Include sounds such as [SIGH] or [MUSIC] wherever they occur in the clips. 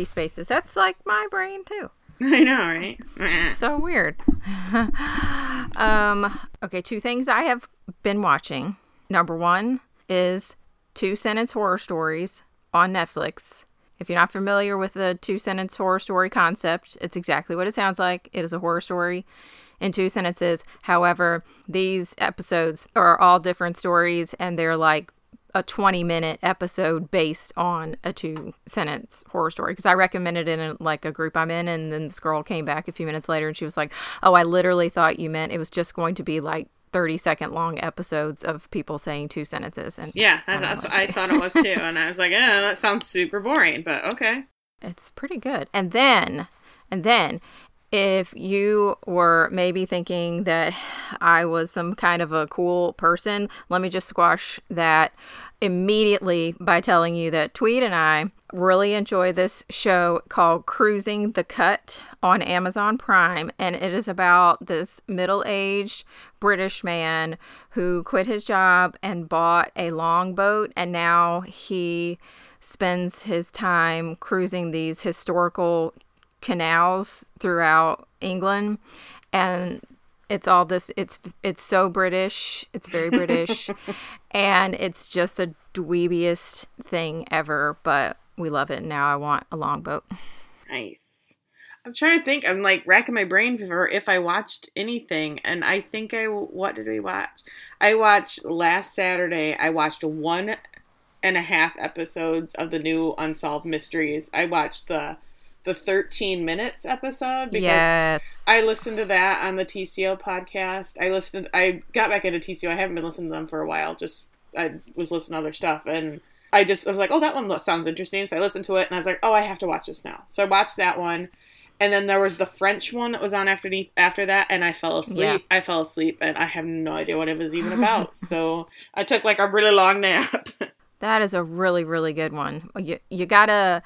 empty spaces. That's like my brain too. [LAUGHS] I know, right? so weird. [LAUGHS] um, okay, two things I have been watching. Number one is two sentence horror stories on Netflix. If you're not familiar with the two sentence horror story concept, it's exactly what it sounds like. It is a horror story in two sentences. However, these episodes are all different stories and they're like a 20 minute episode based on a two sentence horror story because I recommended it in like a group I'm in and then this girl came back a few minutes later and she was like, "Oh, I literally thought you meant it was just going to be like 30 second long episodes of people saying two sentences and Yeah, that's, that's what I thought it was too and I was like, "Yeah, that sounds super boring, but okay." It's pretty good. And then and then if you were maybe thinking that I was some kind of a cool person, let me just squash that immediately by telling you that Tweed and I really enjoy this show called Cruising the Cut on Amazon Prime. And it is about this middle aged British man who quit his job and bought a longboat. And now he spends his time cruising these historical canals throughout England and it's all this it's it's so british it's very [LAUGHS] british and it's just the dweebiest thing ever but we love it. Now i want a longboat. Nice. I'm trying to think i'm like racking my brain for if i watched anything and i think i what did we watch? I watched last saturday i watched one and a half episodes of the new unsolved mysteries. I watched the the 13 minutes episode because yes. I listened to that on the TCO podcast. I listened I got back into TCO. I haven't been listening to them for a while. Just I was listening to other stuff and I just I was like, "Oh, that one sounds interesting." So I listened to it and I was like, "Oh, I have to watch this now." So I watched that one. And then there was the French one that was on after after that and I fell asleep. Yeah. I fell asleep and I have no idea what it was even about. [LAUGHS] so I took like a really long nap. [LAUGHS] that is a really really good one. You you got to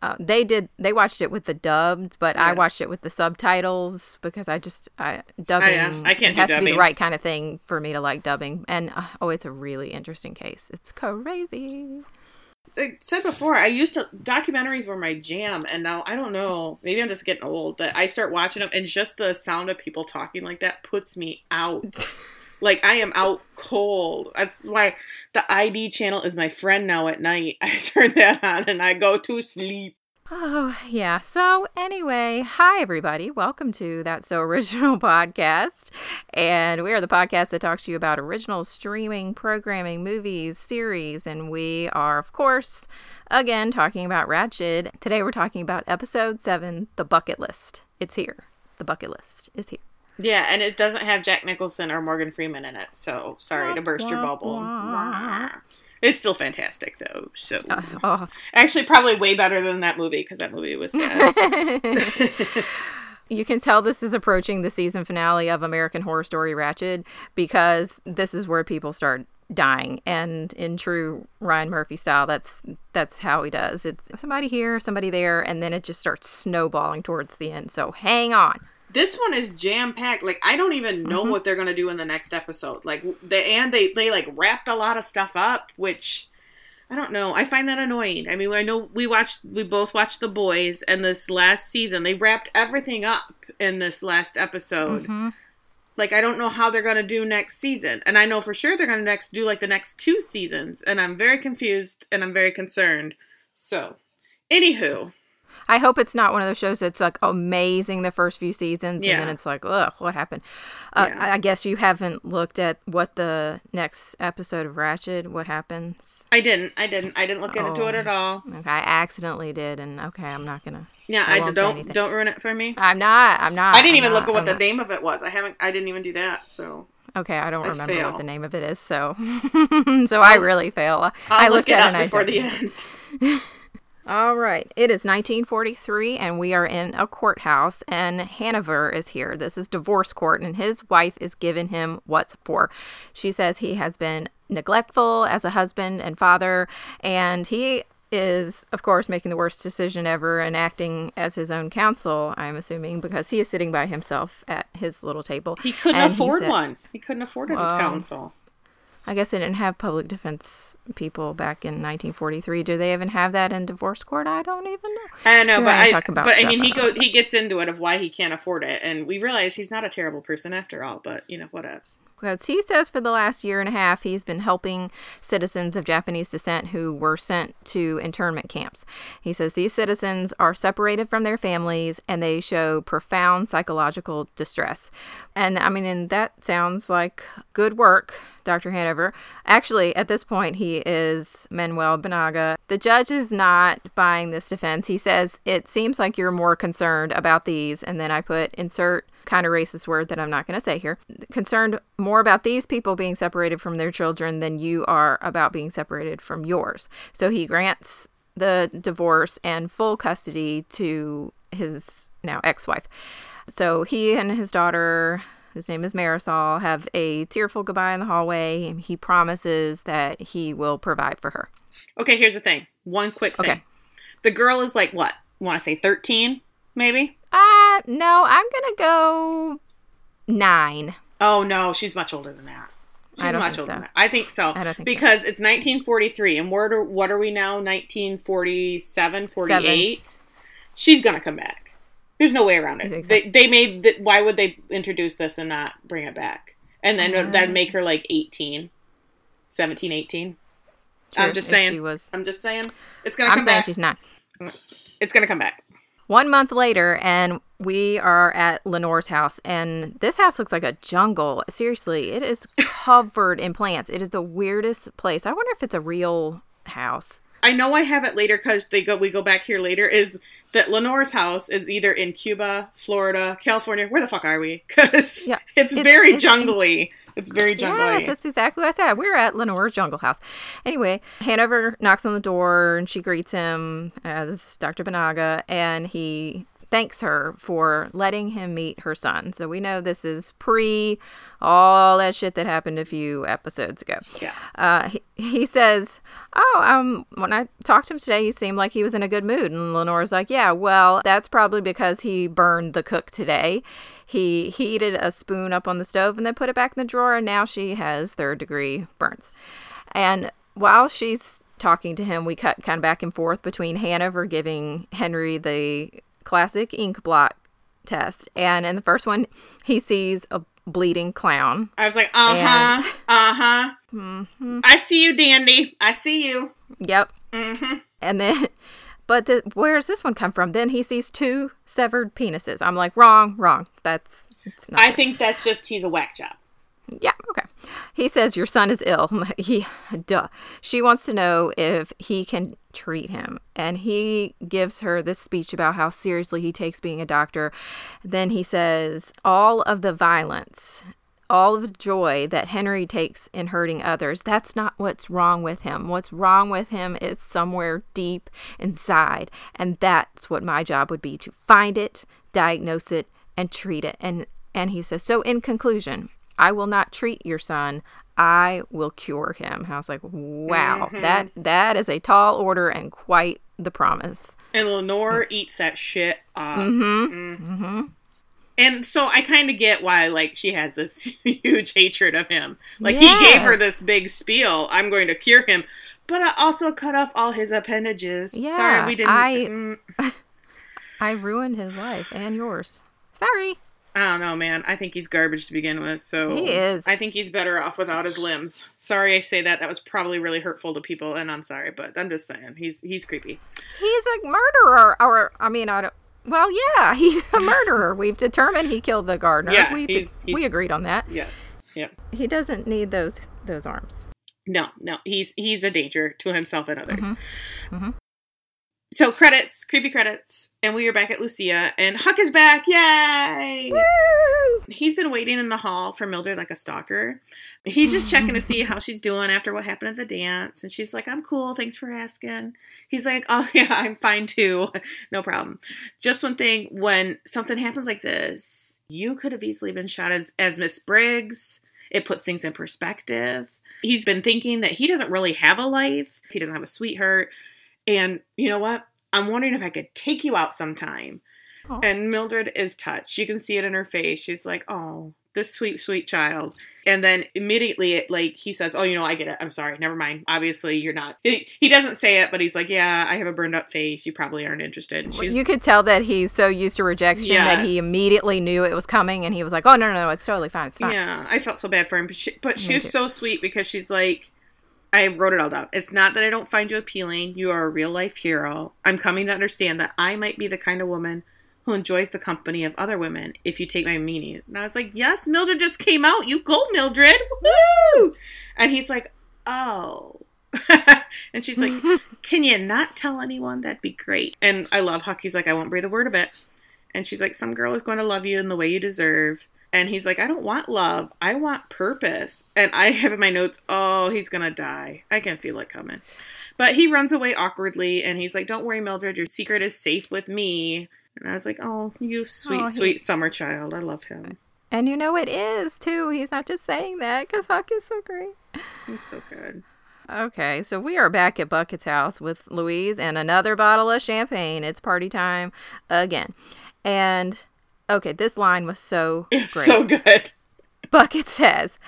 uh, they did. They watched it with the dubbed, but yeah. I watched it with the subtitles because I just I, dubbing. Oh, yeah. I can't. It has to be the right kind of thing for me to like dubbing. And uh, oh, it's a really interesting case. It's crazy. I said before, I used to documentaries were my jam, and now I don't know. Maybe I'm just getting old. That I start watching them, and just the sound of people talking like that puts me out. [LAUGHS] like I am out cold. That's why the ID channel is my friend now at night. [LAUGHS] I turn that on and I go to sleep. Oh, yeah. So, anyway, hi, everybody. Welcome to That So Original [LAUGHS] podcast. And we are the podcast that talks to you about original streaming, programming, movies, series. And we are, of course, again, talking about Ratched. Today, we're talking about episode seven The Bucket List. It's here. The bucket list is here. Yeah, and it doesn't have Jack Nicholson or Morgan Freeman in it. So sorry to burst your bubble. It's still fantastic though. So uh, oh. actually, probably way better than that movie because that movie was sad. [LAUGHS] you can tell this is approaching the season finale of American Horror Story Ratched because this is where people start dying and in true Ryan Murphy style that's that's how he does it's somebody here somebody there and then it just starts snowballing towards the end so hang on this one is jam packed. Like I don't even know mm-hmm. what they're gonna do in the next episode. Like they and they they like wrapped a lot of stuff up, which I don't know. I find that annoying. I mean, I know we watched we both watched The Boys, and this last season they wrapped everything up in this last episode. Mm-hmm. Like I don't know how they're gonna do next season, and I know for sure they're gonna next do like the next two seasons, and I'm very confused and I'm very concerned. So, anywho, I hope it's not one of those shows that's like amazing the first few seasons yeah. and then it's like, ugh, what happened? Uh, yeah. I guess you haven't looked at what the next episode of Ratched, what happens. I didn't. I didn't. I didn't look oh, into it at oh, all. Okay, I accidentally did, and okay, I'm not gonna. Yeah, I, I don't don't ruin it for me. I'm not. I'm not. I didn't I'm even not, look at what I'm the not. name of it was. I haven't. I didn't even do that. So. Okay, I don't I remember fail. what the name of it is, so [LAUGHS] so I'll, I really fail. I'll I looked at it, it before the [LAUGHS] end. All right. It is 1943, and we are in a courthouse, and Hanover is here. This is divorce court, and his wife is giving him what's for. She says he has been neglectful as a husband and father, and he is, of course, making the worst decision ever and acting as his own counsel, I'm assuming, because he is sitting by himself at his little table. He couldn't afford one. He couldn't afford a well, counsel. I guess they didn't have public defense people back in 1943. Do they even have that in divorce court? I don't even know. I don't know, Here but I I, talking about but I mean, he go he gets into it of why he can't afford it, and we realize he's not a terrible person after all. But you know, whatevs. Because he says for the last year and a half, he's been helping citizens of Japanese descent who were sent to internment camps. He says these citizens are separated from their families and they show profound psychological distress. And I mean, and that sounds like good work, Dr. Hanover. Actually, at this point, he is Manuel Benaga. The judge is not buying this defense. He says, It seems like you're more concerned about these. And then I put insert kind of racist word that I'm not going to say here. Concerned more about these people being separated from their children than you are about being separated from yours. So he grants the divorce and full custody to his now ex wife. So he and his daughter, whose name is Marisol, have a tearful goodbye in the hallway. And he promises that he will provide for her. Okay, here's the thing. One quick thing. Okay. The girl is like what? Want to say thirteen, maybe? Uh, no, I'm going to go nine. Oh no, she's much older than that. She's I don't much think older so. than that. I think so. I don't think so. because it's 1943, and what are what are we now? 1947, 48. She's gonna come back. There's no way around it. so? They they made the, why would they introduce this and not bring it back? And then Mm. that'd make her like 18, 17, 18. I'm just saying. She was. I'm just saying. It's gonna I'm come saying back. she's nine. It's gonna come back. One month later, and we are at Lenore's house, and this house looks like a jungle. Seriously, it is [LAUGHS] covered in plants. It is the weirdest place. I wonder if it's a real house. I know I have it later because they go. We go back here later. Is that Lenore's house is either in Cuba, Florida, California? Where the fuck are we? [LAUGHS] Because Yeah, it's, it's- very it's- jungly. It's very jungle. Yes, that's exactly what I said. We're at Lenore's jungle house. Anyway, Hanover knocks on the door and she greets him as Dr. Benaga, and he thanks her for letting him meet her son. So we know this is pre all that shit that happened a few episodes ago. Yeah. Uh, he, he says, Oh, um, when I talked to him today, he seemed like he was in a good mood. And Lenore's like, Yeah, well, that's probably because he burned the cook today. He heated a spoon up on the stove and then put it back in the drawer, and now she has third degree burns. And while she's talking to him, we cut kind of back and forth between Hanover giving Henry the classic ink blot test. And in the first one, he sees a bleeding clown. I was like, uh huh, [LAUGHS] uh huh. Mm-hmm. I see you, Dandy. I see you. Yep. hmm And then, [LAUGHS] but the, where's this one come from? Then he sees two severed penises. I'm like, wrong, wrong. That's it's not. I it. think that's just he's a whack job. Yeah, okay. He says your son is ill. [LAUGHS] I'm duh. She wants to know if he can treat him, and he gives her this speech about how seriously he takes being a doctor. Then he says all of the violence. All of the joy that Henry takes in hurting others, that's not what's wrong with him. What's wrong with him is somewhere deep inside. And that's what my job would be to find it, diagnose it, and treat it. And and he says, So in conclusion, I will not treat your son. I will cure him. I was like, wow, that that is a tall order and quite the promise. And Lenore eats that shit up. Mm-hmm. Mm-hmm. And so I kind of get why, like, she has this [LAUGHS] huge hatred of him. Like, he gave her this big spiel, I'm going to cure him, but I also cut off all his appendages. Yeah, Sorry, we didn't. I- mm, [LAUGHS] I ruined his life and yours. Sorry. I don't know, man. I think he's garbage to begin with, so. He is. I think he's better off without his limbs. Sorry I say that. That was probably really hurtful to people, and I'm sorry, but I'm just saying. He's he's creepy. He's a murderer. Or I mean, I don't. Well, yeah, [LAUGHS] he's a murderer. We've determined he killed the gardener. Yeah, we he's- we he's- agreed on that. Yes. Yeah. He doesn't need those those arms. No, no. He's he's a danger to himself and others. Mhm. Mhm. So credits, creepy credits, and we are back at Lucia, and Huck is back! Yay! Woo! He's been waiting in the hall for Mildred like a stalker. He's just checking to see [LAUGHS] how she's doing after what happened at the dance, and she's like, "I'm cool, thanks for asking." He's like, "Oh [LAUGHS] yeah, I'm fine too, [LAUGHS] no problem." Just one thing: when something happens like this, you could have easily been shot as as Miss Briggs. It puts things in perspective. He's been thinking that he doesn't really have a life. He doesn't have a sweetheart. And you know what? I'm wondering if I could take you out sometime. Aw. And Mildred is touched. You can see it in her face. She's like, "Oh, this sweet, sweet child. And then immediately, it, like he says, "Oh, you know, I get it. I'm sorry. Never mind. Obviously, you're not." He, he doesn't say it, but he's like, "Yeah, I have a burned up face. You probably aren't interested." You could tell that he's so used to rejection that he immediately knew it was coming, and he was like, "Oh no, no, no, it's totally fine. It's fine." Yeah, I felt so bad for him, but she, but she was so sweet because she's like, I wrote it all down. It's not that I don't find you appealing. You are a real life hero. I'm coming to understand that I might be the kind of woman who enjoys the company of other women if you take my meaning. And I was like, yes, Mildred just came out. You go, Mildred. Woo! And he's like, oh. [LAUGHS] and she's like, [LAUGHS] can you not tell anyone? That'd be great. And I love Hucky's like, I won't breathe a word of it. And she's like, some girl is going to love you in the way you deserve. And he's like, I don't want love. I want purpose. And I have in my notes, oh, he's going to die. I can feel it coming. But he runs away awkwardly and he's like, don't worry, Mildred. Your secret is safe with me. And I was like, oh, you sweet, Oh, he- sweet summer child. I love him. And you know it is too. He's not just saying that because Huck is so great. He's so good. Okay, so we are back at Bucket's house with Louise and another bottle of champagne. It's party time again. And okay, this line was so [LAUGHS] great. So good. Bucket says,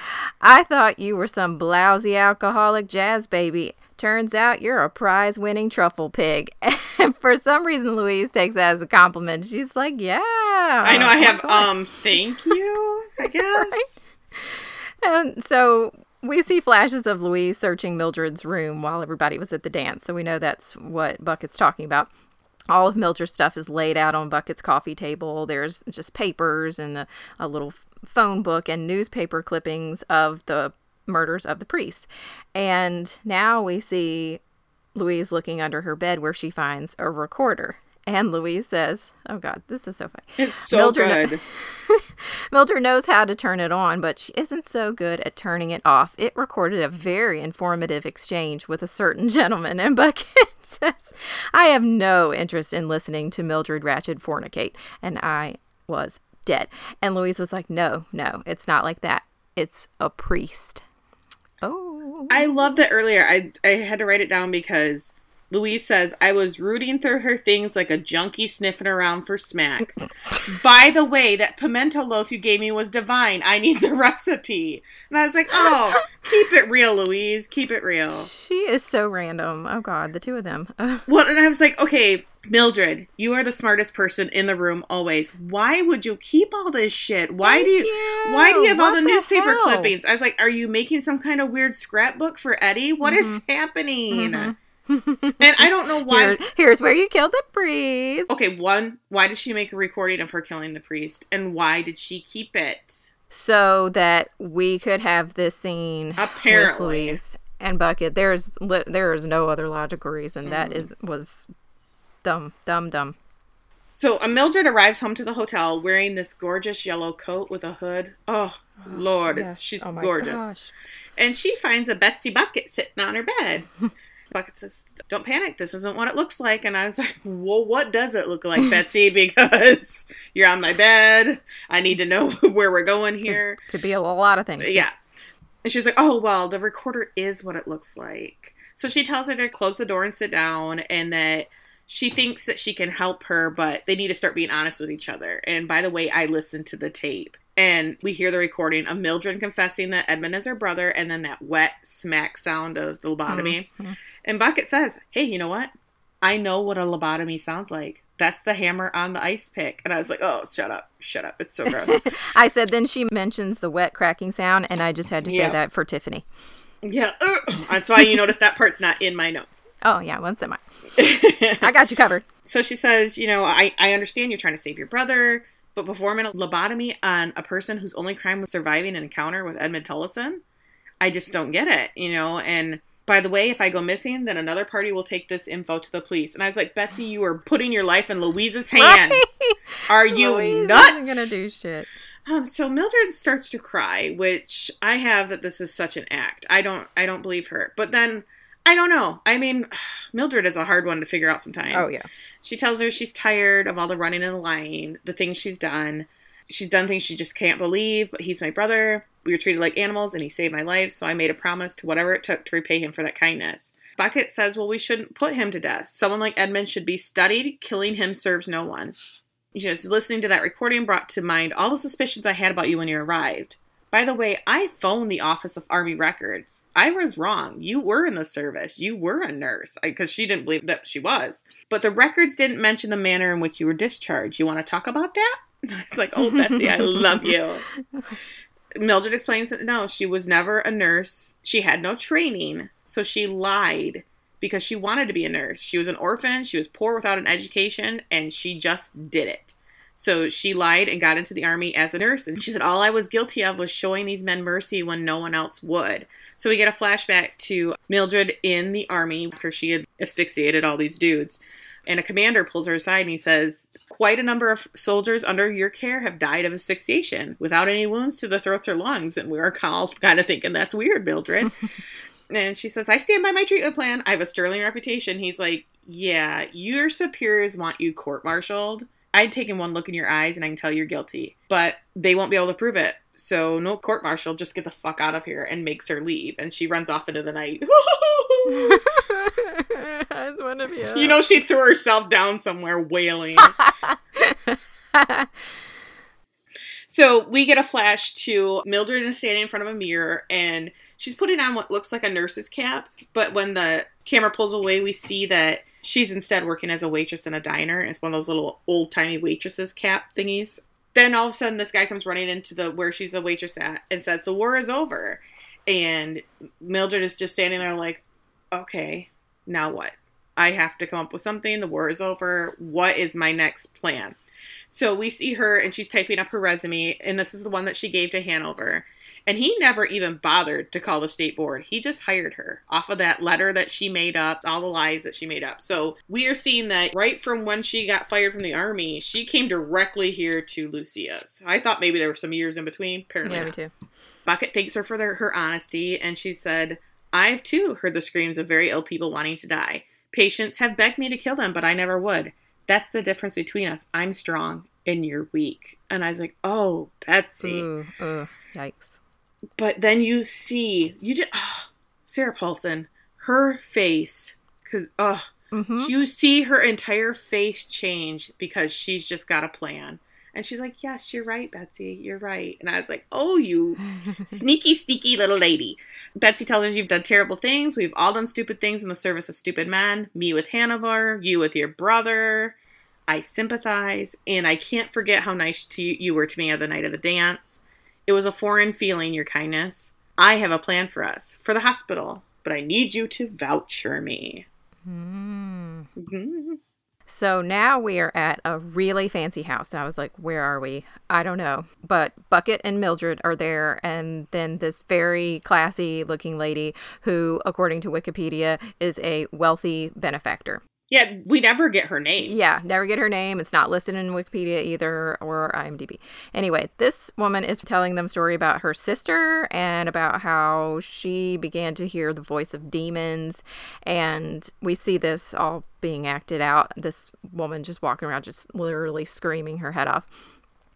I thought you were some blousy alcoholic jazz baby. Turns out you're a prize winning truffle pig. [LAUGHS] And for some reason, Louise takes that as a compliment. She's like, Yeah. I know I have, um, thank you, I [LAUGHS] guess. And so we see flashes of Louise searching Mildred's room while everybody was at the dance. So we know that's what Bucket's talking about. All of Mildred's stuff is laid out on Bucket's coffee table. There's just papers and a, a little phone book and newspaper clippings of the murders of the priest. And now we see Louise looking under her bed where she finds a recorder. And Louise says, Oh God, this is so funny. [LAUGHS] It's so Mildred- good. [LAUGHS] Mildred knows how to turn it on, but she isn't so good at turning it off. It recorded a very informative exchange with a certain [LAUGHS] gentleman, and Bucket says, I have no interest in listening to Mildred Ratched fornicate. And I was dead. And Louise was like, No, no, it's not like that. It's a priest. Oh. I loved it earlier. I I had to write it down because Louise says I was rooting through her things like a junkie sniffing around for smack. By the way, that pimento loaf you gave me was divine. I need the [LAUGHS] recipe. And I was like, "Oh, keep it real, Louise. Keep it real." She is so random. Oh God, the two of them. [LAUGHS] Well, and I was like, "Okay, Mildred, you are the smartest person in the room always. Why would you keep all this shit? Why Thank do you, you. why do you have all the the newspaper hell? clippings?" I was like, "Are you making some kind of weird scrapbook for Eddie? What is happening?" Mhm. And I don't know [LAUGHS] why. Here, here's where you killed the priest. Okay, one, why did she make a recording of her killing the priest? And why did she keep it? so that we could have this scene with Apparently. Louise and Bucket. There's there is no other logical reason. That is Mm-hmm. was dumb, dumb, dumb. So uh, Mildred arrives home to the hotel wearing this gorgeous yellow coat with a hood. Oh, Lord, it's, Yes. she's Oh gorgeous. gosh. And she finds a Betsy bucket sitting on her bed. [LAUGHS] Bucket says, Don't panic, this isn't what it looks like. And I was like, Well, what does it look like, [LAUGHS] Betsy? Because you're on my bed. I need to know [LAUGHS] where we're going here. Could be a lot of things. Yeah. And she's like, oh, well, the recorder is what it looks like. So she tells her to close the door and sit down and that she thinks that she can help her, but they need to start being honest with each other. And by the way, I listened to the tape and we hear the recording of Mildred confessing that Edmund is her brother and then that wet smack sound of the lobotomy. Mhm. And Bucket says, hey, you know what? I know what a lobotomy sounds like. That's the hammer on the ice pick. And I was like, oh, shut up. Shut up. It's so [LAUGHS] gross. I said then she mentions the wet cracking sound, and I just had to say Yeah. that for Tiffany. yeah. That's why you notice that part's not in my notes. [LAUGHS] Oh yeah, once in my. I got you covered. so she says, you know, I, I understand you're trying to save your brother, but performing a lobotomy on a person whose only crime was surviving an encounter with Edmund Tolleson, I just don't get it, you know, and by the way, if I go missing, then another party will take this info to the police. And I was like, Betsy, you are putting your life in Louise's [LAUGHS] hands. Right? Are you Louise nuts? Isn't gonna do shit. Um, so Mildred starts to cry, which I have that this is such an act. I don't I don't believe her. But then I don't know. I mean, [SIGHS] Mildred is a hard one to figure out sometimes. Oh yeah. She tells her she's tired of all the running and lying, the things she's done. She's done things she just can't believe, but he's my brother. We were treated like animals and he saved my life, so I made a promise to whatever it took to repay him for that kindness. Bucket says, well, we shouldn't put him to death. Someone like Edmund should be studied. Killing him serves no one. You know, just listening to that recording brought to mind all the suspicions I had about you when you arrived. By the way, I phoned the Office of Army Records. I was wrong. You were in the service. You were a nurse because she didn't believe that she was. But the records didn't mention the manner in which you were discharged. You want to talk about that? [LAUGHS] I was like, oh, Betsy, I love you. [LAUGHS] Mildred explains that no, she was never a nurse. She had no training, so she lied because she wanted to be a nurse. She was an orphan, she was poor without an education, and she just did it. So she lied and got into the army as a nurse. And she said, All I was guilty of was showing these men mercy when no one else would. So we get a flashback to Mildred in the army after she had asphyxiated all these dudes. And a commander pulls her aside and he says, Quite a number of soldiers under your care have died of asphyxiation without any wounds to the throats or lungs. And we are all [LAUGHS] kind of thinking, That's weird, Mildred. [LAUGHS] and she says, I stand by my treatment plan. I have a sterling reputation. He's like, Yeah, your superiors want you court martialed I'd taken one look in your eyes and I can tell you're guilty, but they won't be able to prove it. So no court martial, just get the fuck out of here and makes her leave. And she runs off into the night. Just want to be. You know, she threw herself down somewhere wailing. [LAUGHS] so we get a flash to Mildred is standing in front of a mirror and she's putting on what looks like a nurse's cap. But when the camera pulls away, we see that She's instead working as a waitress in a diner. It's one of those little old timey waitresses cap thingies. Then all of a sudden, this guy comes running into the where she's a waitress at and says, "The war is over," and Mildred is just standing there like, "Okay, now what? I have to come up with something. The war is over. What is my next plan?" So we see her and she's typing up her resume, and this is the one that she gave to Hanover. And he never even bothered to call the state board. He just hired her off of that letter that she made up, all the lies that she made up. So we are seeing that right from when she got fired from the army, she came directly here to Lucia's. I thought maybe there were some years in between. Apparently, yeah, me too. Bucket thanks her for their, her honesty, and she said, I've too heard the screams of very ill people wanting to die. Patients have begged me to kill them, but I never would. That's the difference between us. I'm strong and you're weak. And I was like, oh, Betsy. Ooh, yikes but then you see you just oh, Sarah Paulson, her face, cause oh, mm-hmm. you see her entire face change because she's just got a plan. And she's like, Yes, you're right, Betsy. You're right. And I was like, Oh, you [LAUGHS] sneaky, sneaky little lady. Betsy tells her you've done terrible things. We've all done stupid things in the service of stupid men. Me with Hanover, you with your brother. I sympathize. And I can't forget how nice to you, you were to me at the night of the dance. It was a foreign feeling, your kindness. I have a plan for us, for the hospital, but I need you to vouch for me. Mm. Mm-hmm. So now we are at a really fancy house. I was like, where are we? I don't know. But Bucket and Mildred are there, and then this very classy looking lady who, according to Wikipedia, is a wealthy benefactor. Yeah, we never get her name. Yeah, never get her name. It's not listed in Wikipedia either or IMDb. Anyway, this woman is telling them story about her sister and about how she began to hear the voice of demons and we see this all being acted out. This woman just walking around just literally screaming her head off.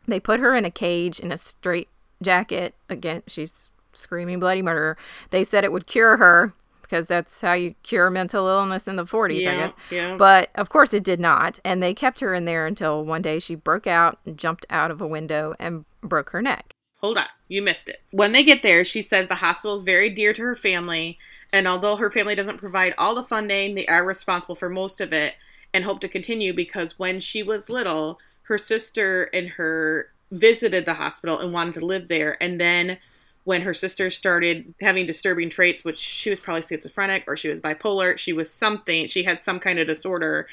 They put her in a cage in a straight jacket. Again, she's screaming bloody murder. They said it would cure her because that's how you cure mental illness in the 40s, yeah, I guess. Yeah. But of course, it did not. And they kept her in there until one day she broke out and jumped out of a window and broke her neck. Hold on, you missed it. When they get there, she says the hospital is very dear to her family. And although her family doesn't provide all the funding, they are responsible for most of it and hope to continue because when she was little, her sister and her visited the hospital and wanted to live there. And then when her sister started having disturbing traits, which she was probably schizophrenic or she was bipolar, she was something, she had some kind of disorder.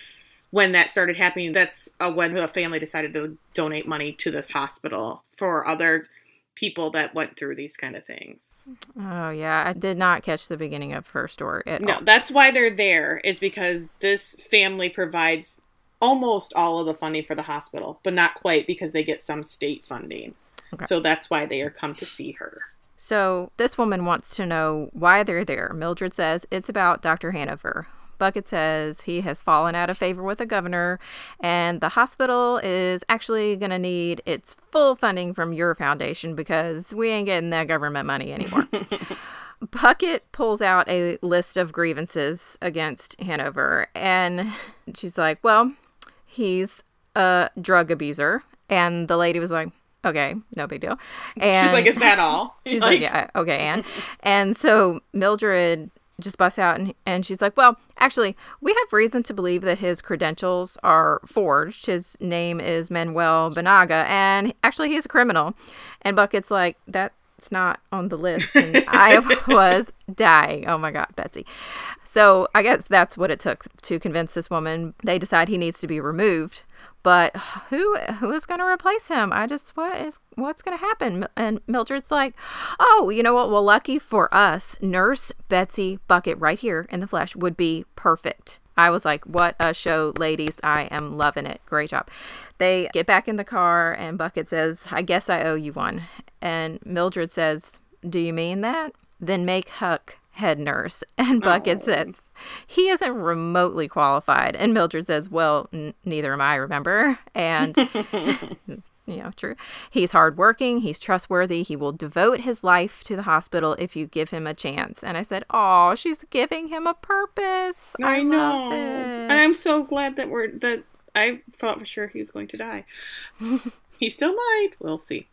When that started happening, that's uh, when the family decided to donate money to this hospital for other people that went through these kind of things. Oh yeah, I did not catch the beginning of her story at no, all. that's why they're there is because this family provides almost all of the funding for the hospital, but not quite because they get some state funding. Okay. So that's why they are come to see her. So this woman wants to know why they're there. Mildred says it's about Dr. Hanover. Bucket says he has fallen out of favor with the governor, and the hospital is actually going to need its full funding from your foundation because we ain't getting that government money anymore. [LAUGHS] Bucket pulls out a list of grievances against Hanover, and she's like, Well, he's a drug abuser. And the lady was like, okay, no big deal. And She's like, is that all? [LAUGHS] She's like, yeah, okay, and [LAUGHS] and so Mildred just busts out and, and she's like, well, actually, we have reason to believe that his credentials are forged. His name is Manuel Banaga, and actually, he's a criminal. And Bucket's like, that's not on the list. And [LAUGHS] I was dying. Oh my God, Betsy. So I guess that's what it took to convince this woman. They decide he needs to be removed. But who who is going to replace him? I just what is what's going to happen? And Mildred's like, "Oh, you know what? Well, lucky for us, Nurse Betsy Bucket right here in the flesh would be perfect." I was like, "What a show, ladies! I am loving it. Great job." They get back in the car and Bucket says, "I guess I owe you one." And Mildred says, "Do you mean that? Then make Huck head nurse. [LAUGHS] And Bucket oh. says, he isn't remotely qualified. And Mildred says, well, n- neither am I, remember? And, [LAUGHS] you know, true. He's hardworking. He's trustworthy. He will devote his life to the hospital if you give him a chance. And I said, oh, she's giving him a purpose. I, I know. And I'm so glad that we're, that I thought for sure he was going to die. [LAUGHS] he still might. We'll see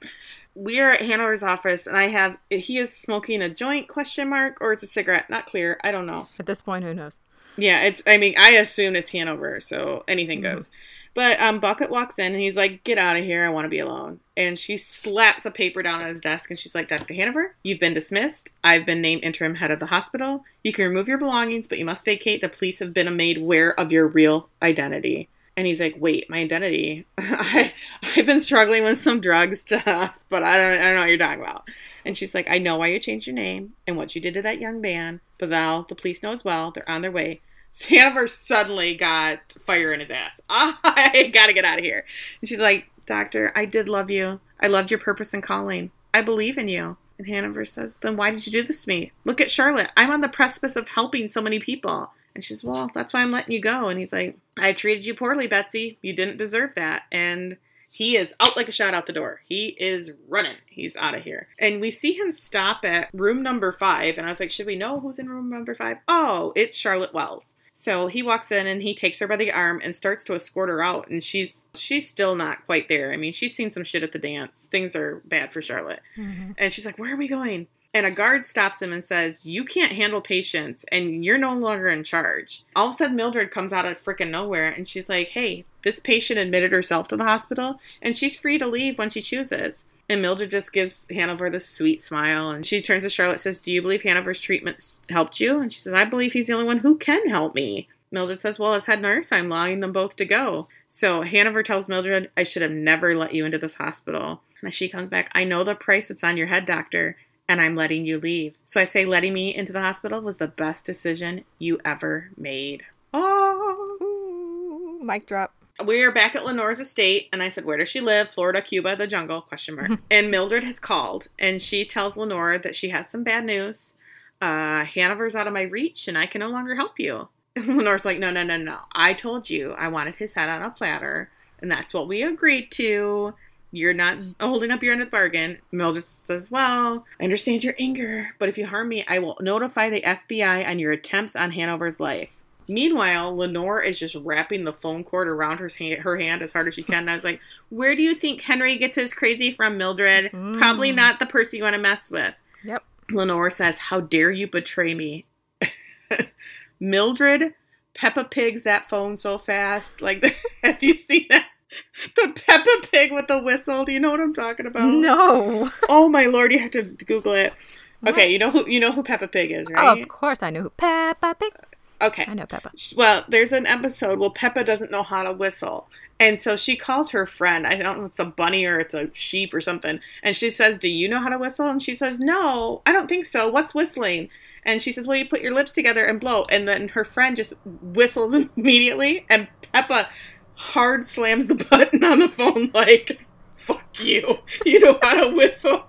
we are at Hanover's office, and I have he is smoking a joint question mark or it's a cigarette, not clear. I don't know. At this point, who knows? Yeah, it's. I mean, I assume it's Hanover, so anything mm-hmm. goes. But um, Bucket walks in and he's like, "Get out of here! I want to be alone." And she slaps a paper down on his desk and she's like, "Dr. Hanover, you've been dismissed. I've been named interim head of the hospital. You can remove your belongings, but you must vacate. The police have been made aware of your real identity." And he's like, wait, my identity. [LAUGHS] I, I've been struggling with some drug stuff, but I don't, I don't know what you're talking about. And she's like, I know why you changed your name and what you did to that young man, but now the police know as well. They're on their way. [LAUGHS] Hanover suddenly got fire in his ass. [LAUGHS] I gotta get out of here. And she's like, Doctor, I did love you. I loved your purpose in calling. I believe in you. And Hanover says, Then why did you do this to me? Look at Charlotte. I'm on the precipice of helping so many people. And she's, Well, that's why I'm letting you go. And he's like, I treated you poorly, Betsy. You didn't deserve that. And he is out like a shot out the door. He is running. He's out of here. And we see him stop at room number five. And I was like, Should we know who's in room number five? Oh, it's Charlotte Wells. So he walks in and he takes her by the arm and starts to escort her out and she's she's still not quite there. I mean, she's seen some shit at the dance. Things are bad for Charlotte. Mm-hmm. And she's like, "Where are we going?" And a guard stops him and says, You can't handle patients and you're no longer in charge. All of a sudden, Mildred comes out of freaking nowhere and she's like, Hey, this patient admitted herself to the hospital and she's free to leave when she chooses. And Mildred just gives Hanover this sweet smile and she turns to Charlotte says, Do you believe Hanover's treatment helped you? And she says, I believe he's the only one who can help me. Mildred says, Well, as head nurse, I'm allowing them both to go. So Hanover tells Mildred, I should have never let you into this hospital. And she comes back, I know the price that's on your head, doctor and I'm letting you leave. So I say letting me into the hospital was the best decision you ever made. Oh, Ooh, mic drop. We're back at Lenore's estate, and I said, "Where does she live? Florida, Cuba, the jungle?" Question mark. [LAUGHS] and Mildred has called, and she tells Lenore that she has some bad news. Uh, Hanover's out of my reach, and I can no longer help you. And [LAUGHS] Lenore's like, "No, no, no, no. I told you I wanted his head on a platter, and that's what we agreed to." You're not holding up your end of the bargain. Mildred says, Well, I understand your anger, but if you harm me, I will notify the FBI on your attempts on Hanover's life. Meanwhile, Lenore is just wrapping the phone cord around her, her hand as hard as she can. And I was like, Where do you think Henry gets his crazy from, Mildred? Mm. Probably not the person you want to mess with. Yep. Lenore says, How dare you betray me? [LAUGHS] Mildred Peppa Pigs that phone so fast. Like, [LAUGHS] have you seen that? [LAUGHS] the Peppa Pig with the whistle. Do you know what I'm talking about? No. oh my lord, you have to Google it. What? Okay, you know who you know who Peppa Pig is, right? Oh, of course I know who Peppa Pig. Okay. I know Peppa. Well, there's an episode where Peppa doesn't know how to whistle. And so she calls her friend. I don't know if it's a bunny or it's a sheep or something. And she says, Do you know how to whistle? And she says, No, I don't think so. What's whistling? And she says, Well, you put your lips together and blow. And then her friend just whistles [LAUGHS] immediately. And Peppa hard slams the [LAUGHS] button on the phone like, fuck you. You know how to whistle.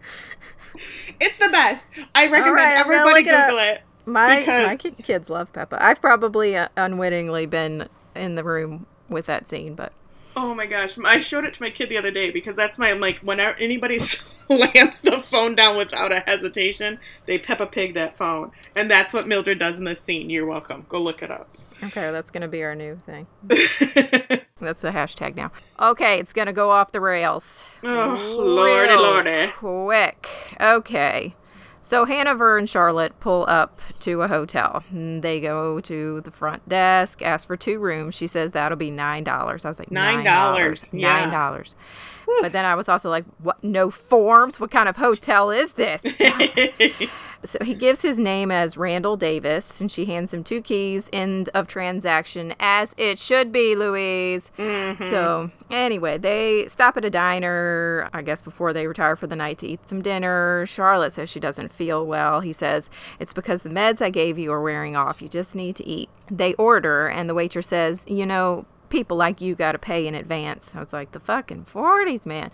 It's the best. I recommend right, everybody Google it. it. My because... my kids love Peppa. I've probably uh, unwittingly been in the room with that scene, but oh my gosh, I showed it to my kid the other day because that's my like when anybody [LAUGHS] slams the phone down without a hesitation, they Peppa Pig that phone, and that's what Mildred does in this scene. You're welcome. Go look it up. Okay, that's gonna be our new thing. [LAUGHS] That's a hashtag now. Okay, it's gonna go off the rails. Oh, lordy, lordy. Quick. Okay. So Hanover and Charlotte pull up to a hotel. They go to the front desk, ask for two rooms. She says that'll be nine dollars. I was like Nine nine dollars, yeah. Nine dollars. But then I was also like, "What? No forms? What kind of hotel is this?" [LAUGHS] [LAUGHS] So he gives his name as Randall Davis, and she hands him two keys. End of transaction, as it should be, Louise. Mm-hmm. So anyway, they stop at a diner, I guess, before they retire for the night to eat some dinner. Charlotte says she doesn't feel well. He says it's because the meds I gave you are wearing off. You just need to eat. They order, and the waitress says, "You know." People like you got to pay in advance. I was like, the fucking 40s, man.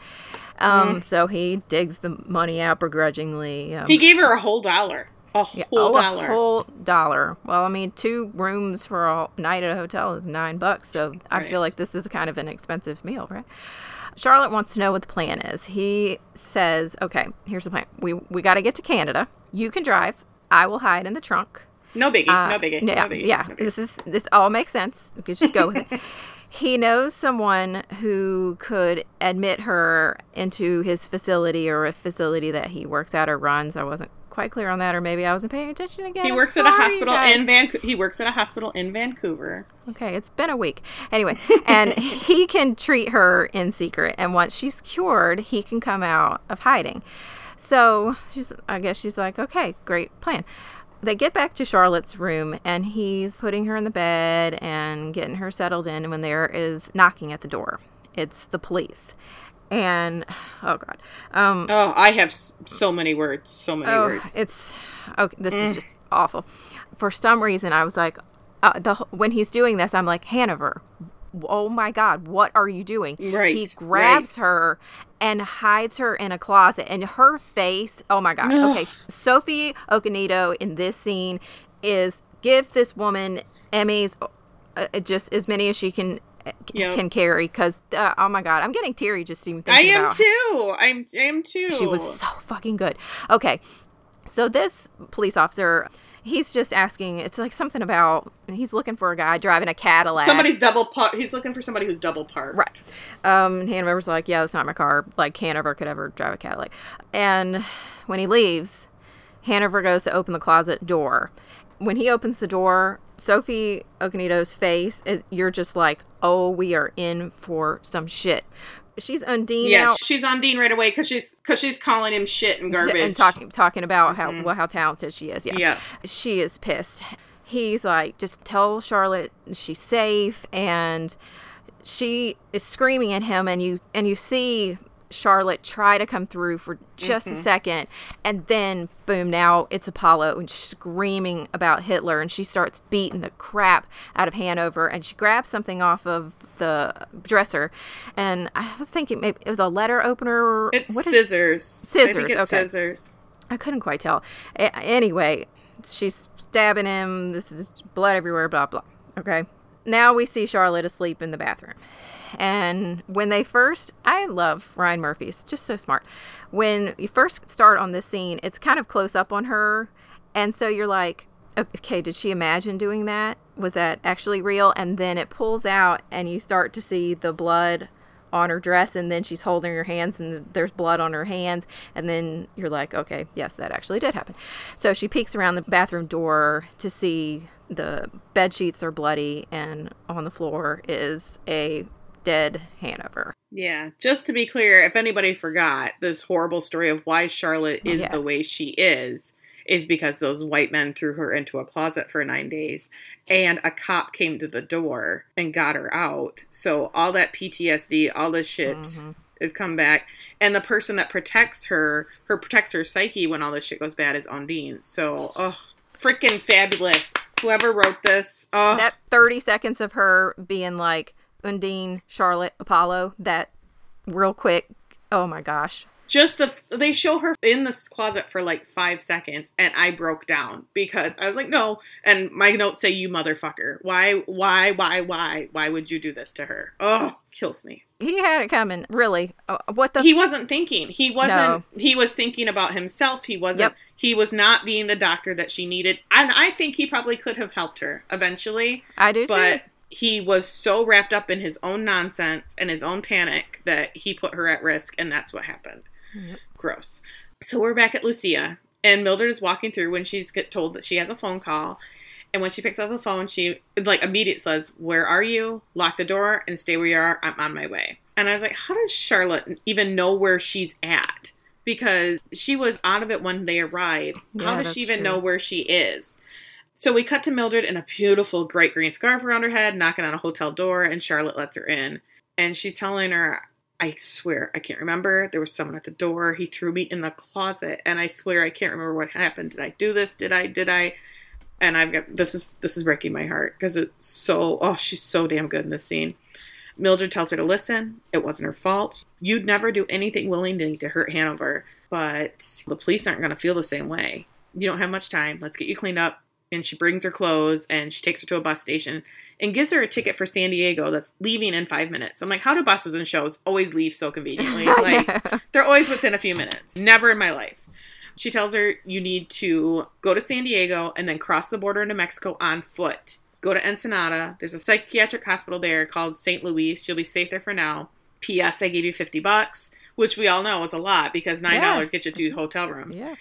Um, So he digs the money out begrudgingly. Um, he gave her a whole dollar. A whole oh, dollar. a whole dollar. Well, I mean, two rooms for a night at a hotel is nine bucks. So I feel like this is kind of an expensive meal, right? Charlotte wants to know what the plan is. He says, "Okay, here's the plan. We we got to get to Canada. You can drive. I will hide in the trunk. no biggie. Uh, no biggie. Yeah, no biggie. yeah. no biggie. This is this all makes sense. You just go with it. [LAUGHS] He knows someone who could admit her into his facility or a facility that he works at or runs. I wasn't quite clear on that, or maybe I wasn't paying attention again. He I'm works at a hospital in Van. He works at a hospital in Vancouver. Okay, it's been a week. Anyway, and [LAUGHS] he can treat her in secret, and once she's cured, he can come out of hiding. So she's, I guess she's like, okay, great plan. They get back to Charlotte's room, and he's putting her in the bed and getting her settled in. When there is knocking at the door, it's the police, and [SIGHS] oh god, um, Oh, I have so many words. So many Oh, words. it's okay. This is just awful. For some reason, I was like, uh, the when he's doing this, I'm like Hanover. Oh my God, what are you doing? Right, He grabs right. her and hides her in a closet, and her face. Oh my God. Ugh. Okay, Sophie Okonedo in this scene is give this woman Emmys, uh, just as many as she can Yep. can carry. Because uh, oh my God, I'm getting teary just even I thinking am about. too. I'm. I am too. She was so fucking good. Okay. So this police officer, he's just asking, it's like something about he's looking for a guy driving a Cadillac. Somebody's double parked. He's looking for somebody who's double parked. Right. Um, and Hanover's like, yeah, that's not my car. Like, Hanover could ever drive a Cadillac. And when he leaves, Hanover goes to open the closet door. When he opens the door, Sophie Okonedo's face, is, you're just like, oh, we are in for some shit. She's Undine Yeah, now. she's Undine right away because she's because she's calling him shit and garbage. and talking talking about how mm-hmm. well, how talented she is. Yeah. Yeah. she is pissed. He's like, just tell Charlotte she's safe, and she is screaming at him, and you and you see Charlotte try to come through for just a mm-hmm. second, and then boom, now it's Apollo and she's screaming about Hitler, and she starts beating the crap out of Hanover, and she grabs something off of the dresser, and I was thinking maybe it was a letter opener. It's What is- scissors. I Scissors, it's okay. scissors. I couldn't quite tell. A- anyway, she's stabbing him. This is blood everywhere, blah, blah. Okay. Now we see Charlotte asleep in the bathroom. And when they first, I love Ryan Murphy's just so smart. When you first start on this scene, it's kind of close up on her. And so you're like, okay, did she imagine doing that? Was that actually real? And then it pulls out, and you start to see the blood on her dress and then she's holding her hands and there's blood on her hands and then you're like okay yes that actually did happen so she peeks around the bathroom door to see the bed sheets are bloody and on the floor is a dead hanover Yeah, just to be clear, if anybody forgot, this horrible story of why Charlotte is Yeah. the way she is is because those white men threw her into a closet for nine days and a cop came to the door and got her out. So all that PTSD, all this shit Mhm. is come back. And the person that protects her, her protects her psyche when all this shit goes bad is Undine. So, oh, freaking fabulous. Whoever wrote this, oh, that 30 seconds of her being like undine charlotte apollo that real quick oh my gosh. Just the they show her in this closet for like five seconds and i broke down because i was like no and my notes say you motherfucker. Why why why why why would you do this to her? Oh kills me. He had it coming really. Uh, what the he wasn't thinking. He wasn't No. he was thinking about himself. He wasn't Yep. he was not being the doctor that she needed. And i think he probably could have helped her eventually i do but too he was so wrapped up in his own nonsense and his own panic that he put her at risk, and that's what happened. Yep. Gross. So we're back at Lucia, and Mildred is walking through when she's get told that she has a phone call. And when she picks up the phone, she like immediately says, "Where are you? Lock the door and stay where you are. I'm on my way." And I was like, "How does Charlotte even know where she's at?" Because she was out of it when they arrived. How does she even true. know where she is? So we cut to Mildred in a beautiful bright green scarf around her head, knocking on a hotel door, and Charlotte lets her in. And she's telling her, I swear, I can't remember. There was someone at the door. He threw me in the closet, and I swear I can't remember what happened. Did I do this? Did I? Did I? And I've got this is this is breaking my heart because it's so oh she's so damn good in this scene. Mildred tells her to listen. It wasn't her fault. You'd never do anything willingly to hurt Hanover, but the police aren't going to feel the same way. You don't have much time. Let's get you cleaned up. And she brings her clothes and she takes her to a bus station and gives her a ticket for San Diego that's leaving in five minutes. I'm like, how do buses and shows always leave so conveniently? [LAUGHS] Like, Yeah. they're always within a few minutes. Never in my life. She tells her you need to go to San Diego and then cross the border into Mexico on foot. Go to Ensenada. There's a psychiatric hospital there called St. Louis. You'll be safe there for now. P.S. I gave you 50 bucks, which we all know is a lot because $9 Yes. gets you two hotel rooms. yeah.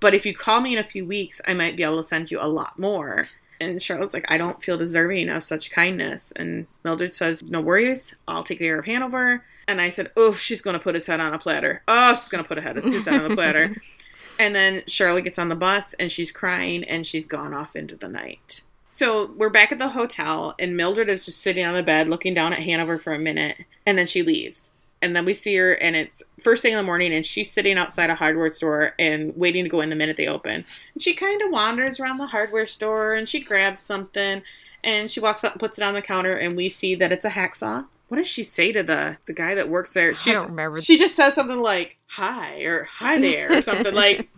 But if you call me in a few weeks, I might be able to send you a lot more. And Charlotte's like, I don't feel deserving of such kindness. And Mildred says, No worries, I'll take care of Hanover. And I said, Oh, she's going to put his head on a platter. Oh, she's going to put a head, his head on a platter. [LAUGHS] and then Charlotte gets on the bus and she's crying and she's gone off into the night. So we're back at the hotel and Mildred is just sitting on the bed looking down at Hanover for a minute and then she leaves. And then we see her and it's first thing in the morning and she's sitting outside a hardware store and waiting to go in the minute they open. And she kind of wanders around the hardware store and she grabs something and she walks up and puts it on the counter and we see that it's a hacksaw. What does she say to the the guy that works there? I don't remember. She just says something like "hi" or "hi there" or something like,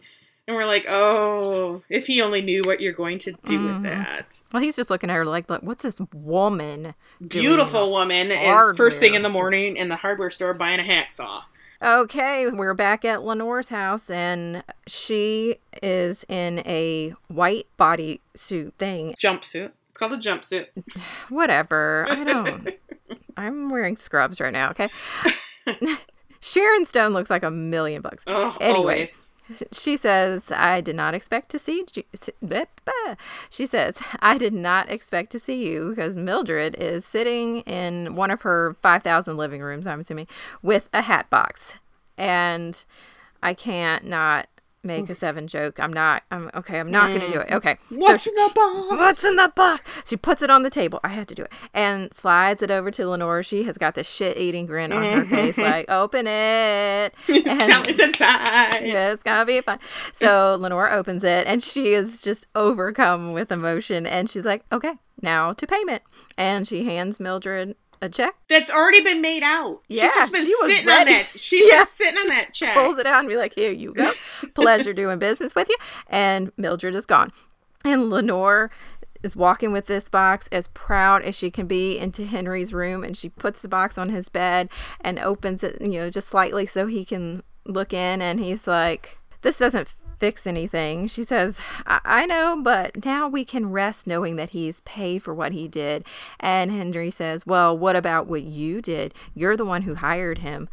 and we're like, "Oh, if he only knew what you're going to do Mhm. with that." Well, he's just looking at her like, like what's this woman doing? Beautiful woman, and first thing in the morning in the hardware store buying a hacksaw. Okay, we're back at Lenore's house, and she is in a white bodysuit thing. Jumpsuit. It's called a jumpsuit. [SIGHS] Whatever. I don't. [LAUGHS] I'm wearing scrubs right now. Okay. [LAUGHS] [LAUGHS] Sharon Stone looks like a million bucks. Oh, Anyway. always. She says, I did not expect to see you. She says, I did not expect to see you because Mildred is sitting in one of her 5,000 living rooms, I'm assuming, with a hat box. And I can't not make a seven joke. I'm not, I'm okay, I'm not going to do it. Mm. Okay. So What's she- in the box? What's in the box? She puts it on the table. I had to do it. And slides it over to Lenore. She has got this shit eating grin on her face, [LAUGHS] like, open it. [LAUGHS] And me inside. yeah, it's gonna be fun. So Lenore opens it and she is just overcome with emotion and she's like, Okay, now to payment. And she hands Mildred a check, That's already been made out. She's Yeah, just been she was sitting on ready. that. She's [LAUGHS] Yeah, been sitting on that check. pulls it out and be like, Here you go. [LAUGHS] Pleasure doing business with you. And Mildred is gone. And Lenore is walking with this box as proud as she can be into Henry's room and she puts the box on his bed and opens it, you know, just slightly so he can look in and he's like, This doesn't fix anything. She says, I, I know, but now we can rest knowing that he's paid for what he did. And Henry says, Well, what about what you did? You're the one who hired him.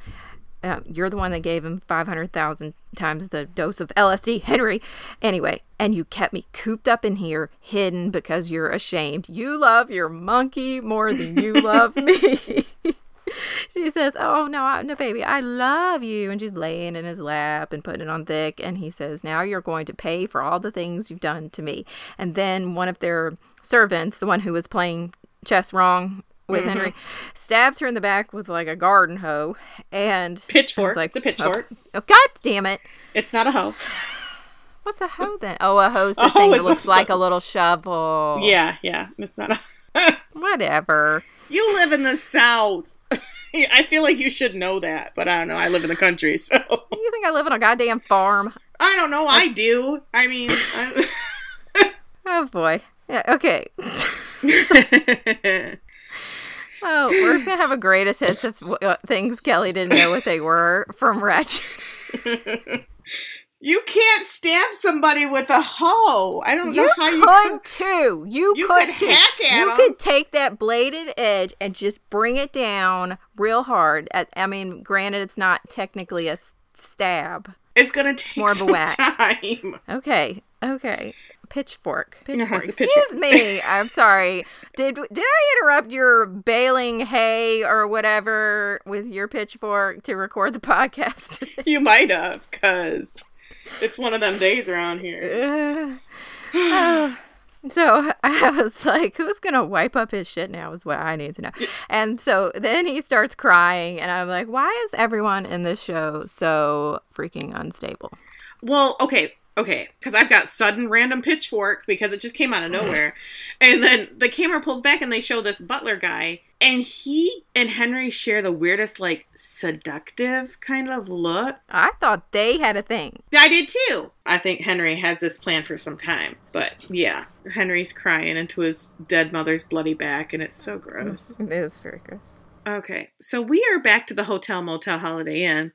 Uh, you're the one that gave him 500,000 times the dose of LSD, Henry. Anyway, and you kept me cooped up in here, hidden because you're ashamed. You love your monkey more than you love [LAUGHS] me. [LAUGHS] [LAUGHS] she says, "Oh no, I, no, baby, I love you," and she's laying in his lap and putting it on thick. And he says, "Now you're going to pay for all the things you've done to me." And then one of their servants, the one who was playing chess wrong with mm-hmm. Henry, stabs her in the back with like a garden hoe, and Pitchfork. It's like, it's a pitchfork. Oh, oh, God damn it! It's not a hoe. [SIGHS] What's a hoe then? Oh, a hoe's the A thing that looks a- like a little shovel. Yeah, yeah. It's not a. [LAUGHS] Whatever. you live in the South. [LAUGHS] I feel like you should know that, but I don't know. I live in the country, [LAUGHS] so You think I live on a goddamn farm? I don't know. I do. I mean, I... [LAUGHS] Oh boy. Yeah. Okay. Oh, we're just gonna have a greatest hits of uh, things Kelly didn't know what they were from Ratched. You can't stab somebody with a hoe. I don't You know how you could too. You, You could, could too. hack at you 'em. could take that bladed edge and just bring it down real hard. I, I mean, granted, it's not technically a stab. It's gonna take more of a whack. time. [LAUGHS] Okay, okay. Pitchfork. Pitchfork. it's a Excuse pitchfork. me. I'm sorry. Did did I interrupt your baling hay or whatever with your pitchfork to record the [LAUGHS] podcast? You might have, cause it's one of them days around here. Uh, [LAUGHS] oh. [SIGHS] so I was like, who's gonna wipe up his shit now is what I need to know. And so then he starts crying and I'm like, why is everyone in this show so freaking unstable? Well, okay, okay, because I've got sudden random pitchfork because it just came out of nowhere, and then the camera pulls back and they show this butler guy, and he and Henry share the weirdest, like seductive kind of look. I thought they had a thing. I did too. I think Henry has this plan for some time, but yeah, Henry's crying into his dead mother's bloody back, and it's so gross. [LAUGHS] It is very gross. Okay, so we are back to the Hotel Motel Holiday Inn,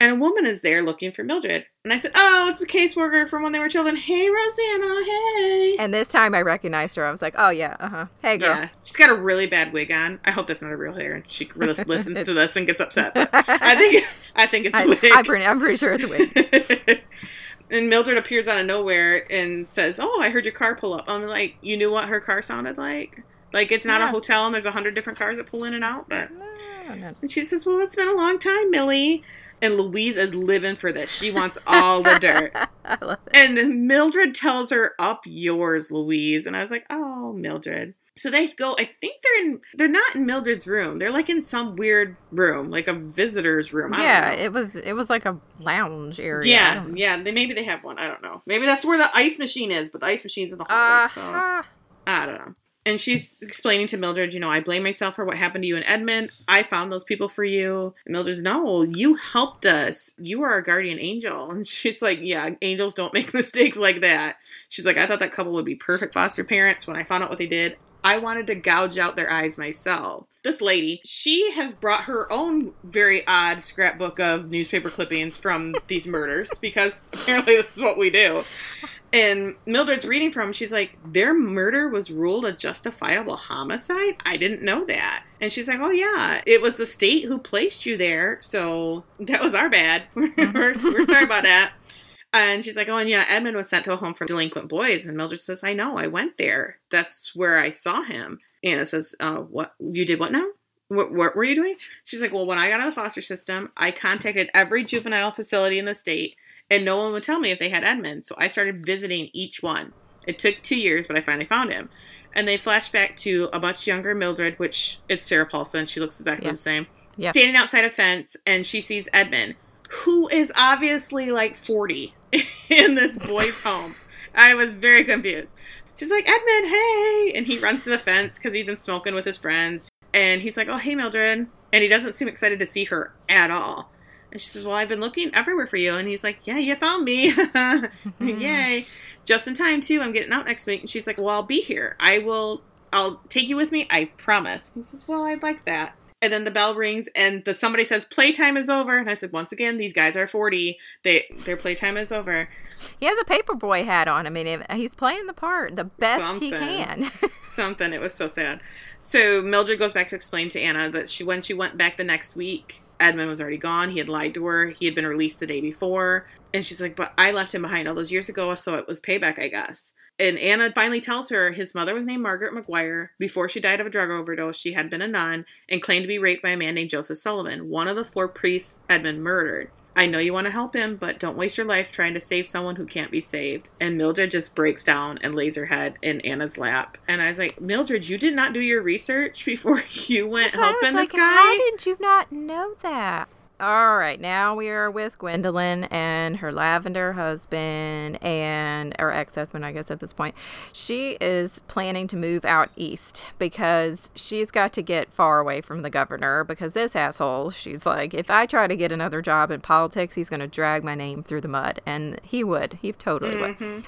and a woman is there looking for Mildred. And I said, Oh, it's the caseworker from when they were children. Hey, Rosanna, hey. And this time I recognized her. I was like, oh, yeah, uh huh. Hey, girl. Yeah, she's got a really bad wig on. I hope that's not a real hair, and she [LAUGHS] listens to this and gets upset. But I think [LAUGHS] I think it's a wig. I'm, pretty, I'm pretty sure it's a wig. [LAUGHS] and Mildred appears out of nowhere and says, "Oh, I heard your car pull up." I'm like, "You knew what her car sounded like? Like it's not a hotel and there's a hundred different cars that pull in and out." But and she says, "Well, it's been a long time, Millie." And Louise is living for this. She wants all the [LAUGHS] dirt. I love it. And Mildred tells her, "Up yours, Louise." And I was like, "Oh, Mildred." So they go. I think they're in. They're not in Mildred's room. They're like in some weird room, like a visitor's room. I Yeah, it was it was like a lounge area. Yeah, yeah. They maybe they have one. I don't know. Maybe that's where the ice machine is, but the ice machine's in the hallway. So Uh-huh. I don't know. And she's explaining to Mildred, you know, I blame myself for what happened to you and Edmund. I found those people for you. And Mildred's, no, you helped us. You are our guardian angel. And she's like, yeah, angels don't make [LAUGHS] mistakes like that. She's like, I thought that couple would be perfect foster parents. When I found out what they did, I wanted to gouge out their eyes myself. This lady, she has brought her own very odd scrapbook of newspaper clippings from these murders because [LAUGHS] apparently this is what we do. And Mildred's reading from, she's like, their murder was ruled a justifiable homicide? I didn't know that. And she's like, oh, yeah, it was the state who placed you there. So that was our bad. [LAUGHS] we're, [LAUGHS] we're sorry about that. And she's like, oh, and yeah, Edmund was sent to a home for delinquent boys. And Mildred says, I know, I went there. That's where I saw him. Anna says, uh, what, you did what now? What, what were you doing? She's like, well, when I got out of the foster system, I contacted every juvenile facility in the state and no one would tell me if they had Edmund. So I started visiting each one. It took two years, but I finally found him. And they flash back to a much younger Mildred, which it's Sarah Paulson. She looks exactly Yeah. the same. Yeah. Standing outside a fence, and she sees Edmund, who is obviously like 40 [LAUGHS] in this boy's home. I was very confused. She's like, Edmund, hey! And he runs to the fence because he's been smoking with his friends. And he's like, oh, hey, Mildred. And he doesn't seem excited to see her at all. And she says, Well, I've been looking everywhere for you. And he's like, Yeah, you found me. [LAUGHS] [LAUGHS] Yay. Just in time, too. I'm getting out next week. And she's like, Well, I'll be here. I will, I'll take you with me. I promise. He says, Well, I'd like that. And then the bell rings and the somebody says playtime is over. And I said, once again, these guys are 40. They their playtime is over. He has a paperboy hat on. I mean, he's playing the part the best he can. [LAUGHS] Something. It was so sad. So Mildred goes back to explain to Anna that she when she went back the next week, Edmund was already gone. He had lied to her. He had been released the day before. And she's like, But I left him behind all those years ago, so it was payback, I guess. And Anna finally tells her his mother was named Margaret McGuire. Before she died of a drug overdose, she had been a nun and claimed to be raped by a man named Joseph Sullivan, one of the four priests Edmund murdered. I know you want to help him, but don't waste your life trying to save someone who can't be saved. And Mildred just breaks down and lays her head in Anna's lap. And I was like, Mildred, you did not do your research [LAUGHS] before you went That's helping was this like, guy? how did you not know that? All right, now we are with Gwendolyn and her lavender husband and her ex-husband, I guess at this point. She is planning to move out east because she's got to get far away from the governor because this asshole, she's like, if I try to get another job in politics, he's going to drag my name through the mud, and he would. He totally would Mhm.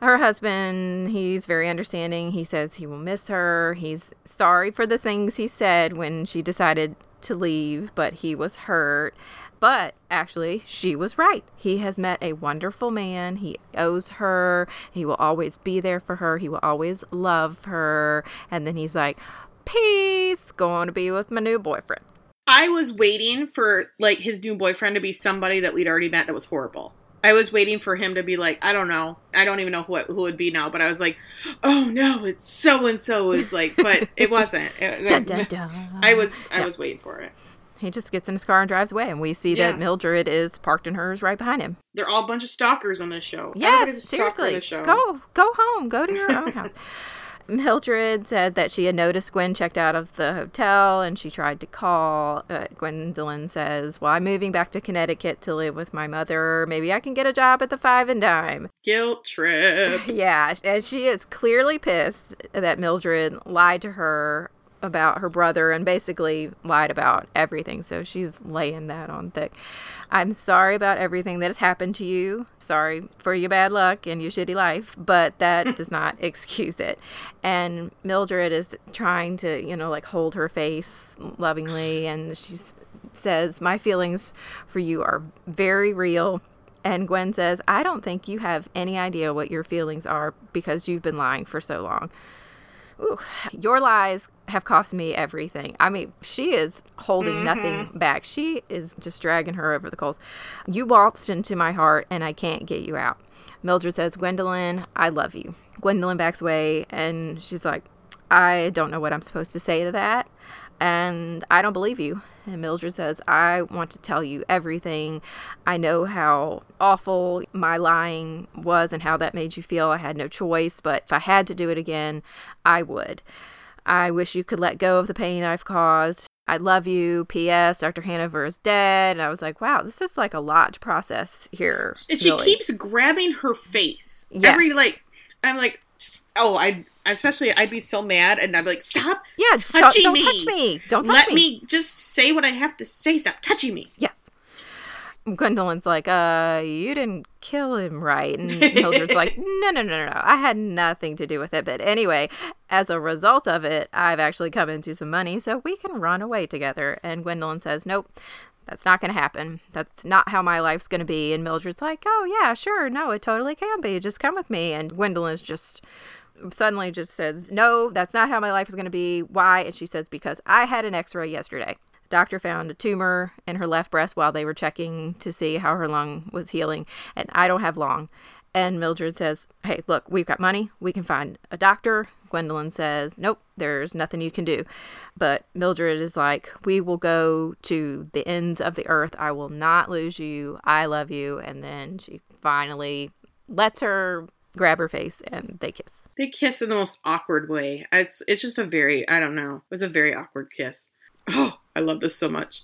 her husband, he's very understanding. He says he will miss her. He's sorry for the things he said when she decided to leave, but he was hurt. But actually, she was right. He has met a wonderful man. He owes her. He will always be there for her. He will always love her. And then he's like, Peace, going to be with my new boyfriend. I was waiting for like his new boyfriend to be somebody that we'd already met that was horrible. I was waiting for him to be like, I don't know, I don't even know who it, who would be now, but I was like, oh no, it's so and so is like, but [LAUGHS] it wasn't. It, Dun, dun, [LAUGHS] dun. I was I Yeah. was waiting for it. He just gets in his car and drives away, and we see Yeah. that Mildred is parked in hers right behind him. They're all a bunch of stalkers on this show. Yes, a stalker in seriously. show. Go go home. Go to your own [LAUGHS] house. Mildred said that she had noticed Gwen checked out of the hotel and she tried to call. Uh, Gwendolyn says, Well, I'm moving back to Connecticut to live with my mother. Maybe I can get a job at the Five and Dime. Guilt trip. [LAUGHS] Yeah, and she is clearly pissed that Mildred lied to her about her brother and basically lied about everything. So she's laying that on thick. I'm sorry about everything that has happened to you. Sorry for your bad luck and your shitty life, but that [LAUGHS] does not excuse it. And Mildred is trying to, you know, like hold her face lovingly and she says, "My feelings for you are very real." And Gwen says, I don't think you have any idea what your feelings are because you've been lying for so long. Ooh, your lies have cost me everything. I mean, she is holding mm-hmm. nothing back. She is just dragging her over the coals. You waltzed into my heart and I can't get you out. Mildred says, Gwendolyn, I love you. Gwendolyn backs away and she's like, I don't know what I'm supposed to say to that. And I don't believe you. And Mildred says, I want to tell you everything. I know how awful my lying was and how that made you feel. I had no choice, but if I had to do it again, I would. I wish you could let go of the pain I've caused. I love you. P.S. Dr. Hanover is dead. And I was like, wow, this is like a lot to process here. And she really. keeps grabbing her face. Yes. Every like I'm like oh, I especially I'd be so mad and I'd be like, Stop yeah, just don't, don't me. touch me. Don't touch let me. me just say what I have to say. Stop touching me. Yes. Gwendolyn's like, uh, you didn't kill him, right? And [LAUGHS] Mildred's like, no, no, no, no, no. I had nothing to do with it. But anyway, as a result of it, I've actually come into some money so we can run away together. And Gwendolyn says, nope, that's not going to happen. That's not how my life's going to be. And Mildred's like, oh, yeah, sure. No, it totally can be. Just come with me. And Gwendolyn's just suddenly just says, no, that's not how my life is going to be. Why? And she says, because I had an x ray yesterday. Doctor found a tumor in her left breast while they were checking to see how her lung was healing, and I don't have long. And Mildred says, Hey, look, we've got money. We can find a doctor. Gwendolyn says, Nope, there's nothing you can do. But Mildred is like, We will go to the ends of the earth. I will not lose you. I love you. And then she finally lets her grab her face and they kiss. They kiss in the most awkward way. It's it's just a very I don't know. It was a very awkward kiss. [GASPS] Oh, I love this so much.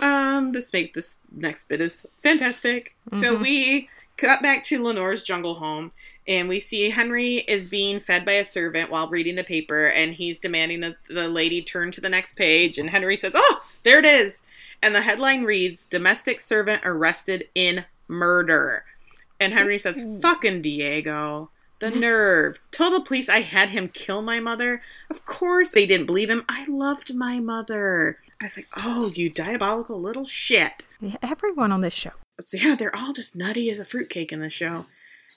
Um, this make this next bit is fantastic. So Mhm. we cut back to Lenore's jungle home, and we see Henry is being fed by a servant while reading the paper, and he's demanding that the lady turn to the next page. And Henry says, "Oh, there it is." And the headline reads, "Domestic servant arrested in murder." And Henry says, "Fucking Diego." The nerve. Told the police I had him kill my mother. Of course they didn't believe him. I loved my mother. I was like, oh, you diabolical little shit. Yeah, Everyone on this show. So yeah, they're all just nutty as a fruitcake in the show.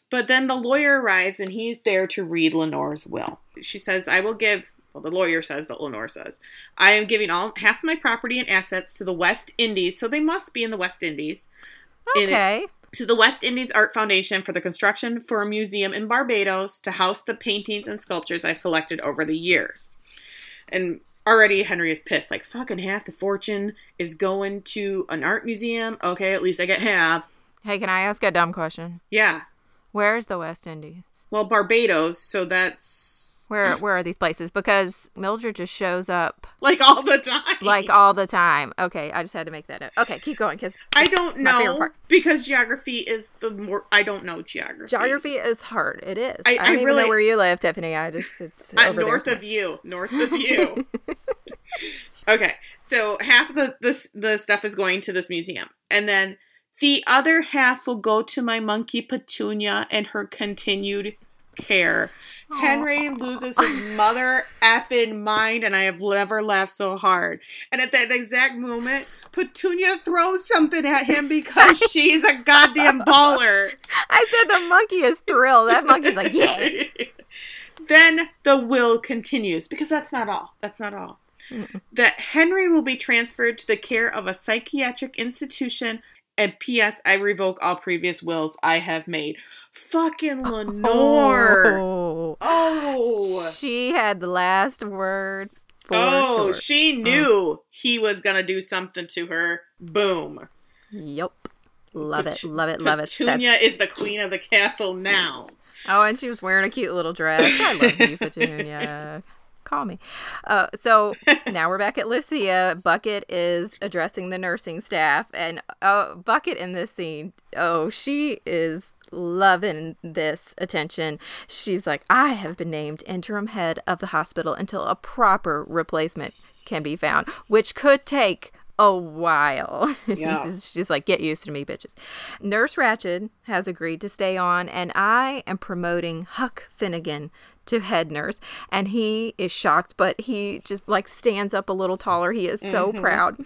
But then the lawyer arrives and he's there to read Lenore's will. She says, I will give, well, the lawyer says that Lenore says, I am giving all half of my property and assets to the West Indies. So they must be in the West Indies. It- Okay. To the West Indies Art Foundation for the construction for a museum in Barbados to house the paintings and sculptures I've collected over the years. And already Henry is pissed. Like, fucking half the fortune is going to an art museum. Okay, at least I get half. Hey, can I ask a dumb question? Yeah. Where's the West Indies? Well, Barbados, so that's Where where are these places? Because Mildred just shows up like all the time. like all the time. Okay, I just had to make that up. Okay, keep going because I don't know because geography is the more I don't know geography. geography is hard. It is. I- I, I don't even really- know where you live, Tiffany. I just it's [LAUGHS] I'm over north there. of you. North of you. [LAUGHS] okay, so half of the this the stuff is going to this museum, and then the other half will go to my monkey Petunia and her continued care. Henry loses his mother effing mind, and I have never laughed so hard. And at that exact moment, Petunia throws something at him because [LAUGHS] she's a goddamn baller. I said the monkey is thrilled. That monkey's like, yeah. [LAUGHS] then the will continues because that's not all. That's not all. Mm-mm. That Henry will be transferred to the care of a psychiatric institution. And P.S. I revoke all previous wills I have made. Fucking Lenore. Oh. Oh. She had the last word for Oh, sure. she knew he was gonna do something to her. Boom. Yep. Love it. Love it. Love it. Petunia is the queen of the castle now. Oh, and she was wearing a cute little dress. I love you, [LAUGHS] Petunia. Call me. Uh, so [LAUGHS] now we're back at Lucia. Bucket is addressing the nursing staff, and uh, Bucket in this scene, oh, she is loving this attention. She's like, I have been named interim head of the hospital until a proper replacement can be found, which could take a while. [LAUGHS] Yeah. she's, she's like, get used to me, bitches. Nurse Ratched has agreed to stay on, and I am promoting Huck Finnegan to head nurse. And he is shocked, but he just like stands up a little taller. He is so proud.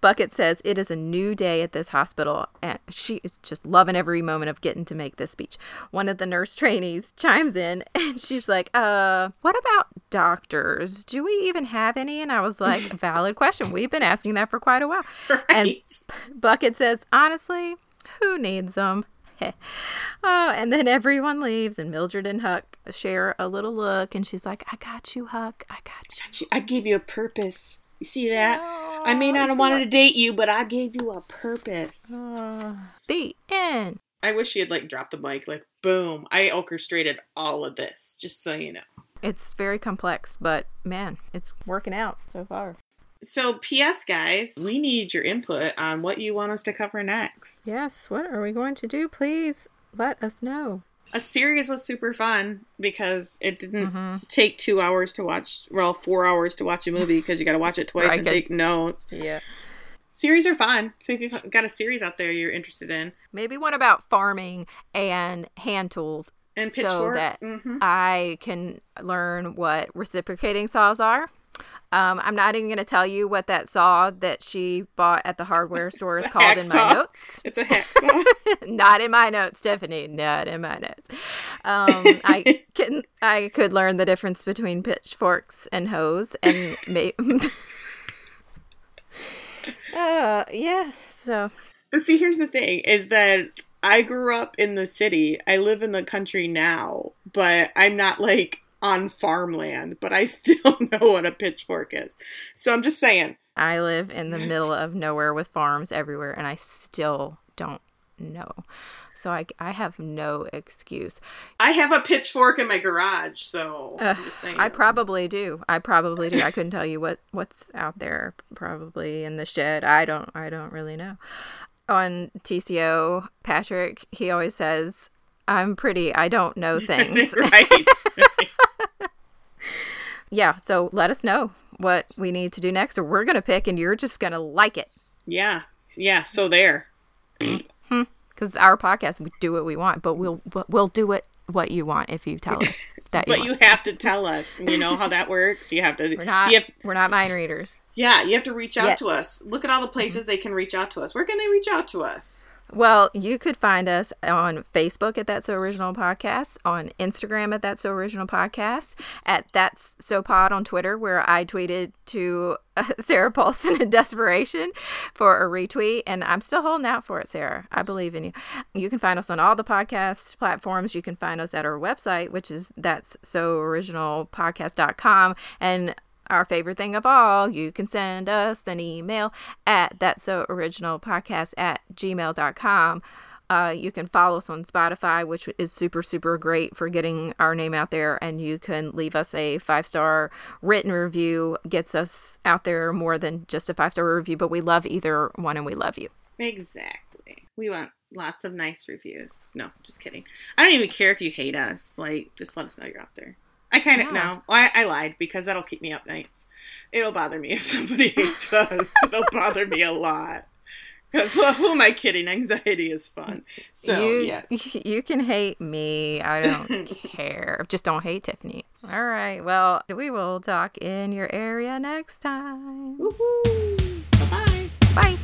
Bucket says, It is a new day at this hospital, and she is just loving every moment of getting to make this speech. One of the nurse trainees chimes in, [LAUGHS] and she's like, Uh, what about doctors? Do we even have any? And I was like, [LAUGHS] Valid question. We've been asking that for quite a while. And Bucket says, honestly, who needs them? [LAUGHS] oh, and then everyone leaves, and Mildred and Huck share a little look, and she's like, I got you, Huck. I got you. I gave you a purpose. You see that? I may Oh, not you have wanted to date you, but I gave you a purpose. Uh, [SIGHS] the end. I wish she had like dropped the mic, like boom. I orchestrated all of this, just so you know. It's very complex, but man, it's working out so far. So, P.S. guys, we need your input on what you want us to cover next. Yes, what are we going to do? Please let us know. A series was super fun because it didn't Mm-hmm. take two hours to watch, well, four hours to watch a movie because you got to watch it [LAUGHS] twice Right, and take notes. Yeah. Series are fun. So, if you've got a series out there you're interested in, Maybe one about farming and hand tools and so that mhm. I can learn what reciprocating saws are. Um, I'm not even going to tell you what that saw that she bought at the hardware [LAUGHS] store is called in my notes. [LAUGHS] it's a hacksaw. [LAUGHS] not in my notes, Stephanie. Not in my notes. Um, I can I could learn the difference between pitchforks and hoes, and may- uh, yeah. So But see, here's the thing: is that I grew up in the city. I live in the country now, but I'm not like on farmland. But I [LAUGHS] still know what a pitchfork is. So I'm just saying. I live in the middle of nowhere with farms everywhere, and I still don't know. So I, I have no excuse. I have a pitchfork in my garage, so Uh, I'm just saying. I probably do. I probably do. I couldn't tell you what what's out there. Probably in the shed. I don't. I don't really know. On TCO, Patrick, he always says, "I'm pretty. I don't know [LAUGHS] things." right. [LAUGHS] yeah. So let us know what we need to do next, or we're gonna pick, and you're just gonna like it yeah. Yeah. So there. Hmm, because our podcast, we do what we want, but we'll we'll do it what you want if you tell us [LAUGHS] that you But want. you have to tell us. You know how that works. You have to. we're not. Have, we're not mind readers. yeah. You have to reach out Yeah. to us. Look at all the places mm-hmm. they can reach out to us. Where can they reach out to us? Well, you could find us on Facebook at That's So Original Podcast, on Instagram at That's So Original Podcast, at That's So Pod on Twitter, where I tweeted to uh, [LAUGHS] Sarah Paulson in desperation for a retweet, and I'm still holding out for it, Sarah. I believe in you. You can find us on all the podcast platforms. You can find us at our website, which is That's So Original Podcast.com, and our favorite thing of all, you can send us an email at that so original podcast at gmail.com. Uh, you can follow us on Spotify, which is super, super great for getting our name out there. And you can leave us a five star written review, gets us out there more than just a five star review. But we love either one and we love you. Exactly. We want lots of nice reviews. No, just kidding. I don't even care if you hate us. Like, just let us know you're out there. I kind of Yeah. know. I, I lied because that'll keep me up nights. It'll bother me if [LAUGHS] somebody hates us. It'll bother me a lot. Because well, who am I kidding? Anxiety is fun. So you, yeah. [LAUGHS] you can hate me. I don't care. Just don't hate Tiffany. All right. Well, we will talk in your area next time. Woohoo! Bye bye. Bye.